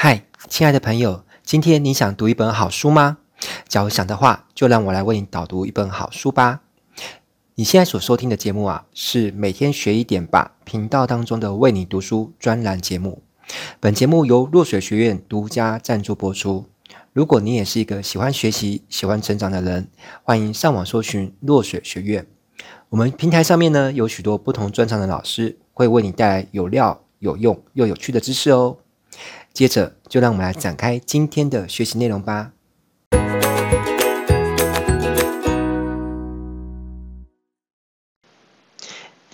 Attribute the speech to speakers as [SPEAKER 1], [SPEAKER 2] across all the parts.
[SPEAKER 1] 嗨，亲爱的朋友，今天你想读一本好书吗？假如想的话，就让我来为你导读一本好书吧。你现在所收听的节目啊，是每天学一点吧频道当中的为你读书专栏节目。本节目由落水学院独家赞助播出。如果你也是一个喜欢学习、喜欢成长的人，欢迎上网搜寻落水学院。我们平台上面呢，有许多不同专长的老师，会为你带来有料、有用又有趣的知识哦。接着，就让我们来展开今天的学习内容吧。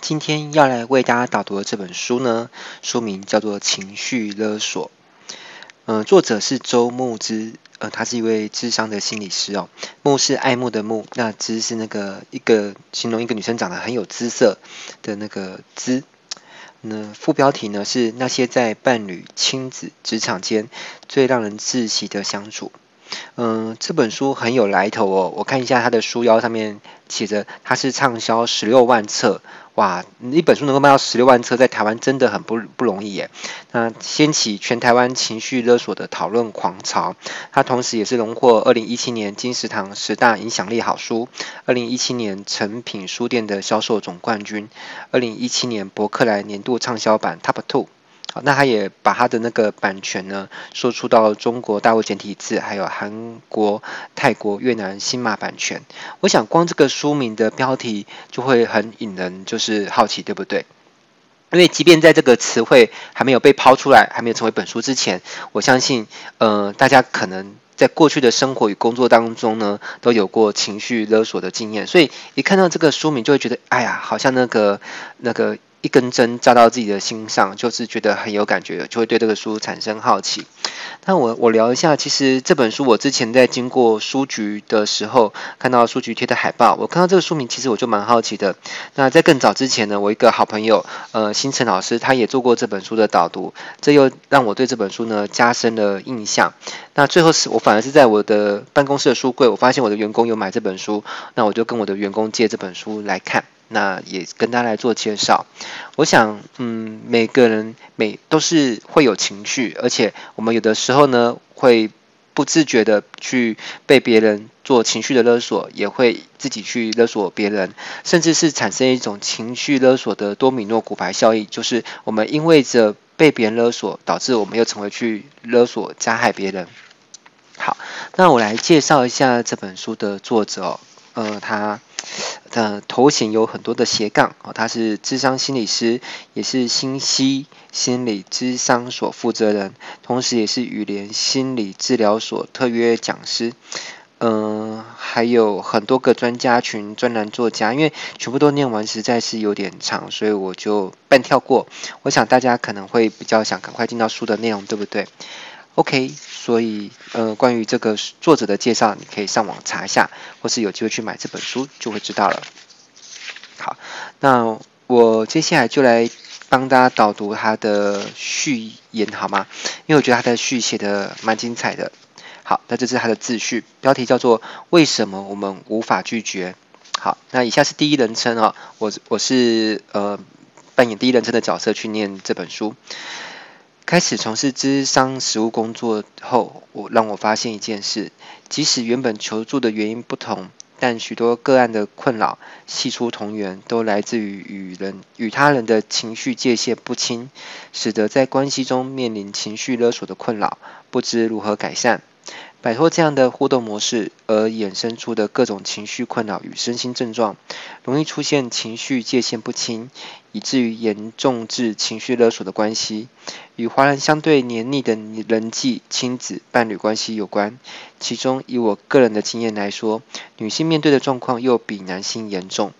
[SPEAKER 1] 今天要来为大家导读的这本书呢，书名叫做《情绪勒索》。嗯、作者是周慕姿，呃，他是一位智商的心理师哦。慕是爱慕的慕，那姿是那个一个形容一个女生长得很有姿色的那个姿。那副标题呢是那些在伴侣、亲子、职场间最让人窒息的相处。嗯，这本书很有来头哦。我看一下它的书腰上面写着，它是畅销十六万册。哇，一本书能够卖到十六万册，在台湾真的很不不容易耶。那掀起全台湾情绪勒索的讨论狂潮。它同时也是荣获二零一七年金石堂十大影响力好书，二零一七年诚品书店的销售总冠军，二零一七年博客来年度畅销榜 Top Two。那他也把他的那个版权呢，说出到中国大陆简体字，还有韩国、泰国、越南新马版权。我想光这个书名的标题就会很引人就是好奇，对不对？因为即便在这个词汇还没有被抛出来，还没有成为本书之前，我相信，呃，大家可能在过去的生活与工作当中呢，都有过情绪勒索的经验。所以一看到这个书名，就会觉得，哎呀，好像那个那个。一根针扎到自己的心上，就是觉得很有感觉，就会对这个书产生好奇。那我我聊一下，其实这本书我之前在经过书局的时候，看到书局贴的海报，我看到这个书名，其实我就蛮好奇的。那在更早之前呢，我一个好朋友，呃，星辰老师，他也做过这本书的导读，这又让我对这本书呢加深了印象。那最后是我反而是在我的办公室的书柜，我发现我的员工有买这本书，那我就跟我的员工借这本书来看。那也跟大家来做介绍。我想，嗯，每个人每都是会有情绪，而且我们有的时候呢，会不自觉的去被别人做情绪的勒索，也会自己去勒索别人，甚至是产生一种情绪勒索的多米诺骨牌效应，就是我们因为着被别人勒索，导致我们又成为去勒索加害别人。好，那我来介绍一下这本书的作者哦，呃，他。的头衔有很多的斜杠哦，他是智商心理师，也是心曦心理咨商所负责人，同时也是语联心理治疗所特约讲师。嗯、还有很多个专家群专栏作家，因为全部都念完实在是有点长，所以我就半跳过。我想大家可能会比较想赶快进到书的内容，对不对？OK，所以呃，关于这个作者的介绍，你可以上网查一下，或是有机会去买这本书，就会知道了。好，那我接下来就来帮大家导读他的序言，好吗？因为我觉得他的序写的蛮精彩的。好，那这是他的自序，标题叫做“为什么我们无法拒绝”。好，那以下是第一人称啊，我我是呃扮演第一人称的角色去念这本书。开始从事咨商实务工作后，我让我发现一件事：即使原本求助的原因不同，但许多个案的困扰系出同源，都来自于与人与他人的情绪界限不清，使得在关系中面临情绪勒索的困扰，不知如何改善。摆脱这样的互动模式而衍生出的各种情绪困扰与身心症状，容易出现情绪界限不清，以至于严重至情绪勒索的关系。与华人相对黏腻的人际、亲子、伴侣关系有关。其中，以我个人的经验来说，女性面对的状况又比男性严重。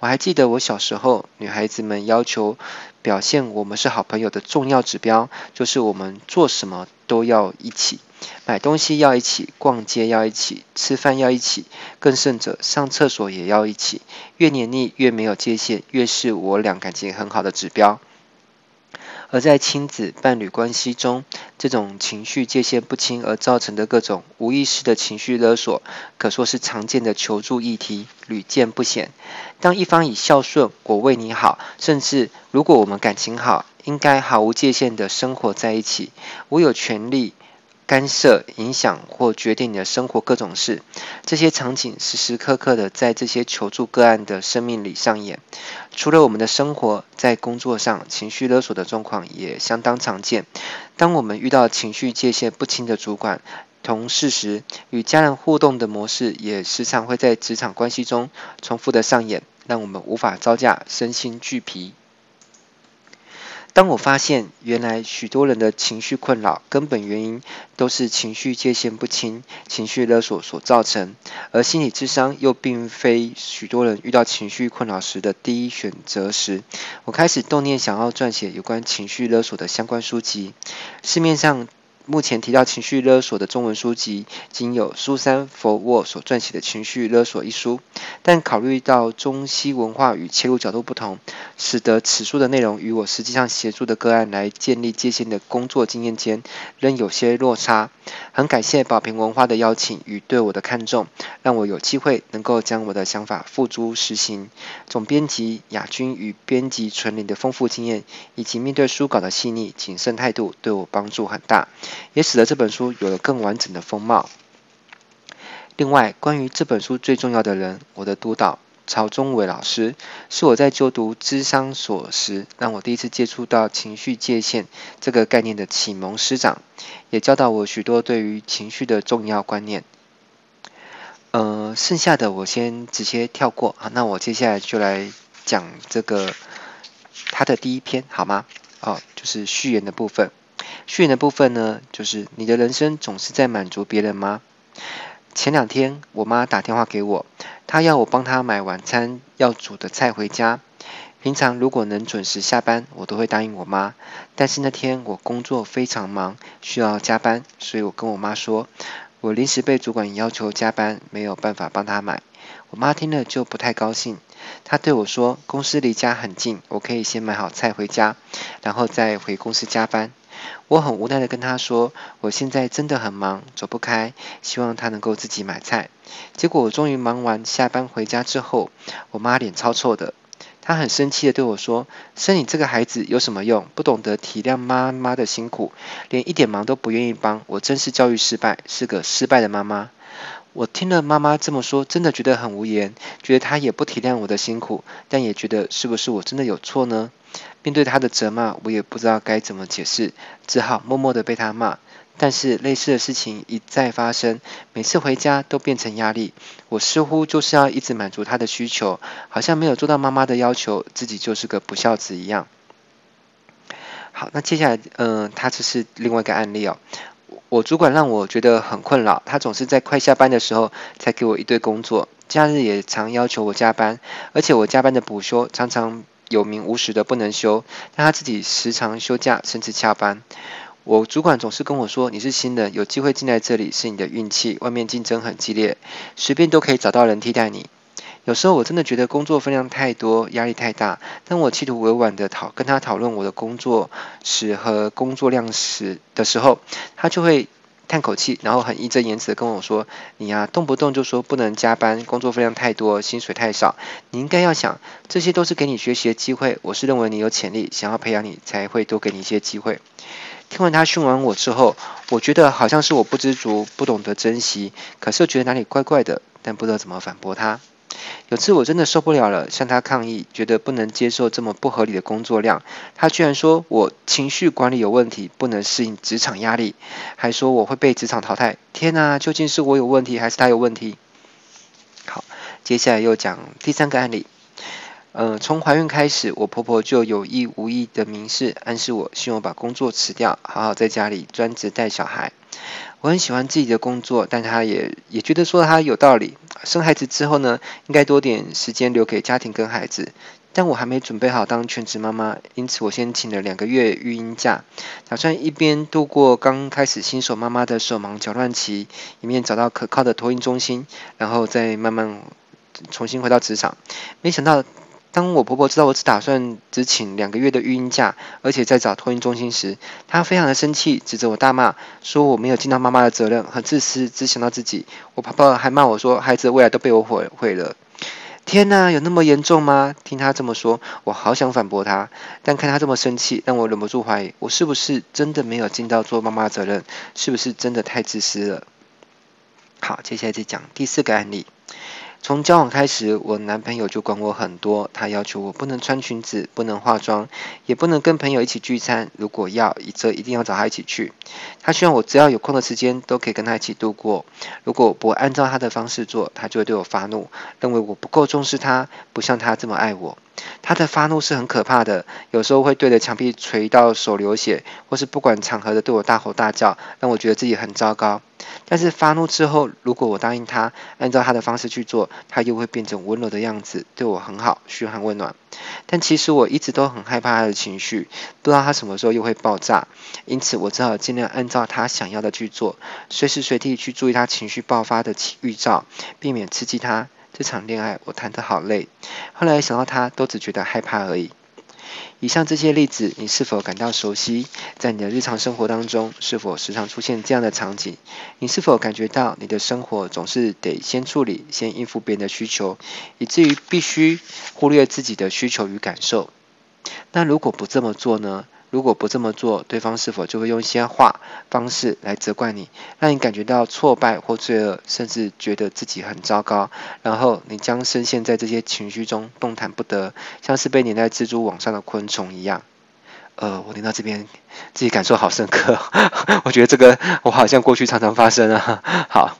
[SPEAKER 1] 我还记得我小时候，女孩子们要求表现我们是好朋友的重要指标，就是我们做什么都要一起，买东西要一起，逛街要一起，吃饭要一起，更甚者上厕所也要一起。越黏腻越没有界限，越是我俩感情很好的指标。而在亲子伴侣关系中，这种情绪界限不清而造成的各种无意识的情绪勒索，可说是常见的求助议题，屡见不鲜。当一方以孝顺、我为你好，甚至如果我们感情好，应该毫无界限的生活在一起，我有权利。干涉、影响或决定你的生活各种事，这些场景时时刻刻的在这些求助个案的生命里上演。除了我们的生活，在工作上情绪勒索的状况也相当常见。当我们遇到情绪界限不清的主管、同事时，与家人互动的模式也时常会在职场关系中重复的上演，让我们无法招架，身心俱疲。当我发现，原来许多人的情绪困扰根本原因都是情绪界限不清、情绪勒索所造成，而心理智商又并非许多人遇到情绪困扰时的第一选择时，我开始动念想要撰写有关情绪勒索的相关书籍。市面上目前提到情绪勒索的中文书籍，仅有苏珊·佛沃所撰写的《情绪勒索》一书，但考虑到中西文化与切入角度不同，使得此书的内容与我实际上协助的个案来建立界限的工作经验间仍有些落差。很感谢宝瓶文化的邀请与对我的看重，让我有机会能够将我的想法付诸实行。总编辑雅君与编辑纯林的丰富经验，以及面对书稿的细腻谨慎态度，对我帮助很大。也使得这本书有了更完整的风貌。另外，关于这本书最重要的人，我的督导曹忠伟老师，是我在就读咨商所时，让我第一次接触到情绪界限这个概念的启蒙师长，也教导我许多对于情绪的重要观念。呃，剩下的我先直接跳过啊，那我接下来就来讲这个他的第一篇，好吗？哦，就是序言的部分。序言的部分呢，就是你的人生总是在满足别人吗？前两天我妈打电话给我，她要我帮她买晚餐要煮的菜回家。平常如果能准时下班，我都会答应我妈。但是那天我工作非常忙，需要加班，所以我跟我妈说，我临时被主管要求加班，没有办法帮她买。我妈听了就不太高兴，她对我说，公司离家很近，我可以先买好菜回家，然后再回公司加班。我很无奈的跟他说，我现在真的很忙，走不开，希望他能够自己买菜。结果我终于忙完下班回家之后，我妈脸超臭的，她很生气的对我说：“生你这个孩子有什么用？不懂得体谅妈妈的辛苦，连一点忙都不愿意帮，我真是教育失败，是个失败的妈妈。”我听了妈妈这么说，真的觉得很无言，觉得她也不体谅我的辛苦，但也觉得是不是我真的有错呢？面对他的责骂，我也不知道该怎么解释，只好默默的被他骂。但是类似的事情一再发生，每次回家都变成压力。我似乎就是要一直满足他的需求，好像没有做到妈妈的要求，自己就是个不孝子一样。好，那接下来，嗯、他这是另外一个案例哦。我主管让我觉得很困扰，他总是在快下班的时候才给我一堆工作，假日也常要求我加班，而且我加班的补休常常有名无实的不能休，但他自己时常休假甚至下班。我主管总是跟我说：“你是新人，有机会进来这里是你的运气，外面竞争很激烈，随便都可以找到人替代你。”有时候我真的觉得工作分量太多，压力太大。当我企图委婉的讨跟他讨论我的工作时和工作量时的时候，他就会叹口气，然后很义正言辞的跟我说：“你呀，动不动就说不能加班，工作分量太多，薪水太少。你应该要想，这些都是给你学习的机会。我是认为你有潜力，想要培养你，才会多给你一些机会。”听完他训完我之后，我觉得好像是我不知足，不懂得珍惜，可是又觉得哪里怪怪的，但不知道怎么反驳他。有次我真的受不了了，向他抗议，觉得不能接受这么不合理的工作量。他居然说我情绪管理有问题，不能适应职场压力，还说我会被职场淘汰。天哪，究竟是我有问题，还是他有问题？好，接下来又讲第三个案例。呃，从怀孕开始，我婆婆就有意无意的明示暗示我，希望把工作辞掉，好好在家里专职带小孩。我很喜欢自己的工作，但她也也觉得说她有道理。生孩子之后呢，应该多点时间留给家庭跟孩子。但我还没准备好当全职妈妈，因此我先请了两个月育婴假，打算一边度过刚开始新手妈妈的手忙脚乱期，一面找到可靠的托婴中心，然后再慢慢重新回到职场。没想到当我婆婆知道我只打算只请两个月的育婴假，而且在找托婴中心时，她非常的生气，指责我大骂，说我没有尽到妈妈的责任，很自私，只想到自己。我婆婆还骂我说，孩子的未来都被我毁毁了。天哪，有那么严重吗？听她这么说，我好想反驳她，但看她这么生气，让我忍不住怀疑，我是不是真的没有尽到做妈妈的责任？是不是真的太自私了？好，接下来再讲第四个案例。从交往开始，我男朋友就管我很多。他要求我不能穿裙子，不能化妆，也不能跟朋友一起聚餐。如果要，则一定要找他一起去。他希望我只要有空的时间，都可以跟他一起度过。如果不按照他的方式做，他就会对我发怒，认为我不够重视他，不像他这么爱我。他的发怒是很可怕的，有时候会对着墙壁捶到手流血，或是不管场合的对我大吼大叫，让我觉得自己很糟糕。但是发怒之后，如果我答应他，按照他的方式去做，他又会变成温柔的样子，对我很好，嘘寒问暖。但其实我一直都很害怕他的情绪，不知道他什么时候又会爆炸，因此我只好尽量按照他想要的去做，随时随地去注意他情绪爆发的预兆，避免刺激他。这场恋爱我谈得好累，后来想到他，都只觉得害怕而已。以上这些例子，你是否感到熟悉？在你的日常生活当中，是否时常出现这样的场景？你是否感觉到你的生活总是得先处理、先应付别人的需求，以至于必须忽略自己的需求与感受？那如果不这么做呢？如果不这么做，对方是否就会用一些话方式来责怪你，让你感觉到挫败或罪恶，甚至觉得自己很糟糕？然后你将深陷在这些情绪中，动弹不得，像是被粘在蜘蛛网上的昆虫一样。呃，我听到这边，自己感受好深刻。我觉得这个我好像过去常常发生啊。好。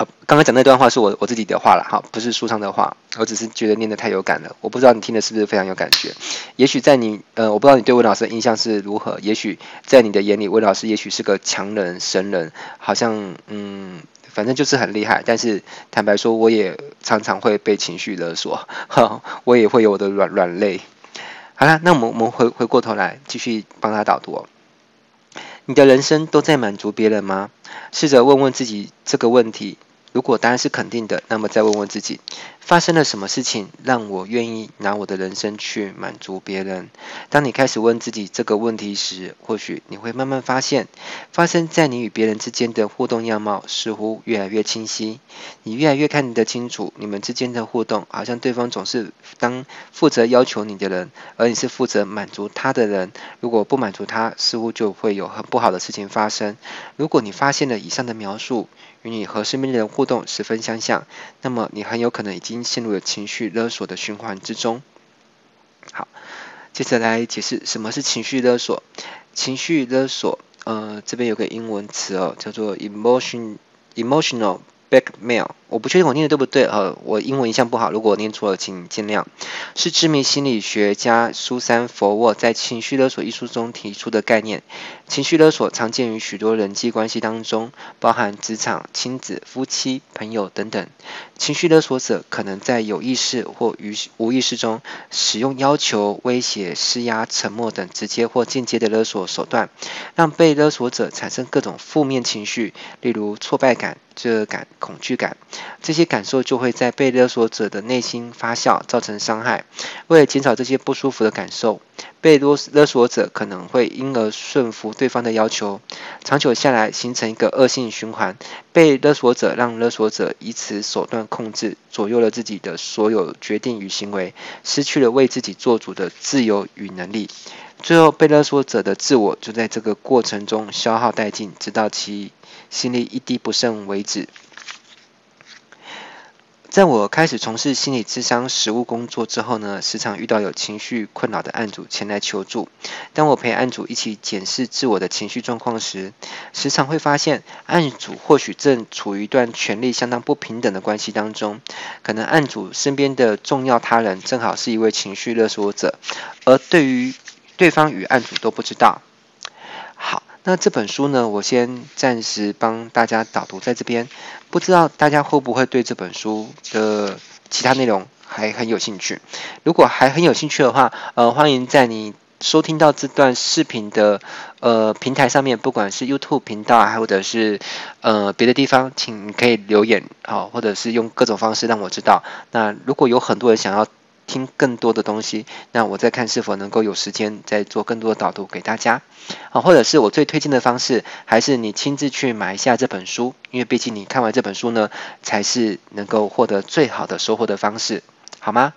[SPEAKER 1] 好，刚刚讲那段话是我我自己的话了，哈，不是书上的话，我只是觉得念得太有感了，我不知道你听的是不是非常有感觉。也许在你，呃，我不知道你对温老师的印象是如何，也许在你的眼里，温老师也许是个强人、神人，好像，嗯，反正就是很厉害。但是坦白说，我也常常会被情绪勒索，哈，我也会有我的软软肋。好了，那我们我们回回过头来继续帮他导读。你的人生都在满足别人吗？试着问问自己这个问题。如果答案是肯定的，那么再问问自己。发生了什么事情让我愿意拿我的人生去满足别人？当你开始问自己这个问题时，或许你会慢慢发现，发生在你与别人之间的互动样貌似乎越来越清晰。你越来越看得清楚，你们之间的互动好像对方总是当负责要求你的人，而你是负责满足他的人。如果不满足他，似乎就会有很不好的事情发生。如果你发现了以上的描述，与你和身边的人互动十分相像，那么你很有可能已经。陷入了情绪勒索的循环之中。好，接着来解释什么是情绪勒索。情绪勒索，呃，这边有个英文词哦，叫做 emotion emotional blackmail。我不确定我念的对不对，呃，我英文一向不好，如果我念错了，请见谅。是知名心理学家苏珊·佛沃在《情绪勒索》一书中提出的概念。情绪勒索常见于许多人际关系当中，包含职场、亲子、夫妻、朋友等等。情绪勒索者可能在有意识或于无意识中使用要求、威胁、施压、沉默等直接或间接的勒索手段，让被勒索者产生各种负面情绪，例如挫败感、罪恶感、恐惧感。这些感受就会在被勒索者的内心发酵，造成伤害。为了减少这些不舒服的感受，被勒勒索者可能会因而顺服对方的要求，长久下来形成一个恶性循环。被勒索者让勒索者以此手段控制、左右了自己的所有决定与行为，失去了为自己做主的自由与能力。最后，被勒索者的自我就在这个过程中消耗殆尽，直到其心里一滴不剩为止。在我开始从事心理咨商实务工作之后呢，时常遇到有情绪困扰的案主前来求助。当我陪案主一起检视自我的情绪状况时，时常会发现案主或许正处于一段权力相当不平等的关系当中。可能案主身边的重要他人正好是一位情绪勒索者，而对于对方与案主都不知道。那这本书呢，我先暂时帮大家导读在这边，不知道大家会不会对这本书的其他内容还很有兴趣？如果还很有兴趣的话，呃，欢迎在你收听到这段视频的呃平台上面，不管是 YouTube 频道还或者是呃别的地方，请你可以留言好，或者是用各种方式让我知道。那如果有很多人想要听更多的东西，那我再看是否能够有时间再做更多的导读给大家。啊，或者是我最推荐的方式，还是你亲自去买一下这本书，因为毕竟你看完这本书呢，才是能够获得最好的收获的方式，好吗？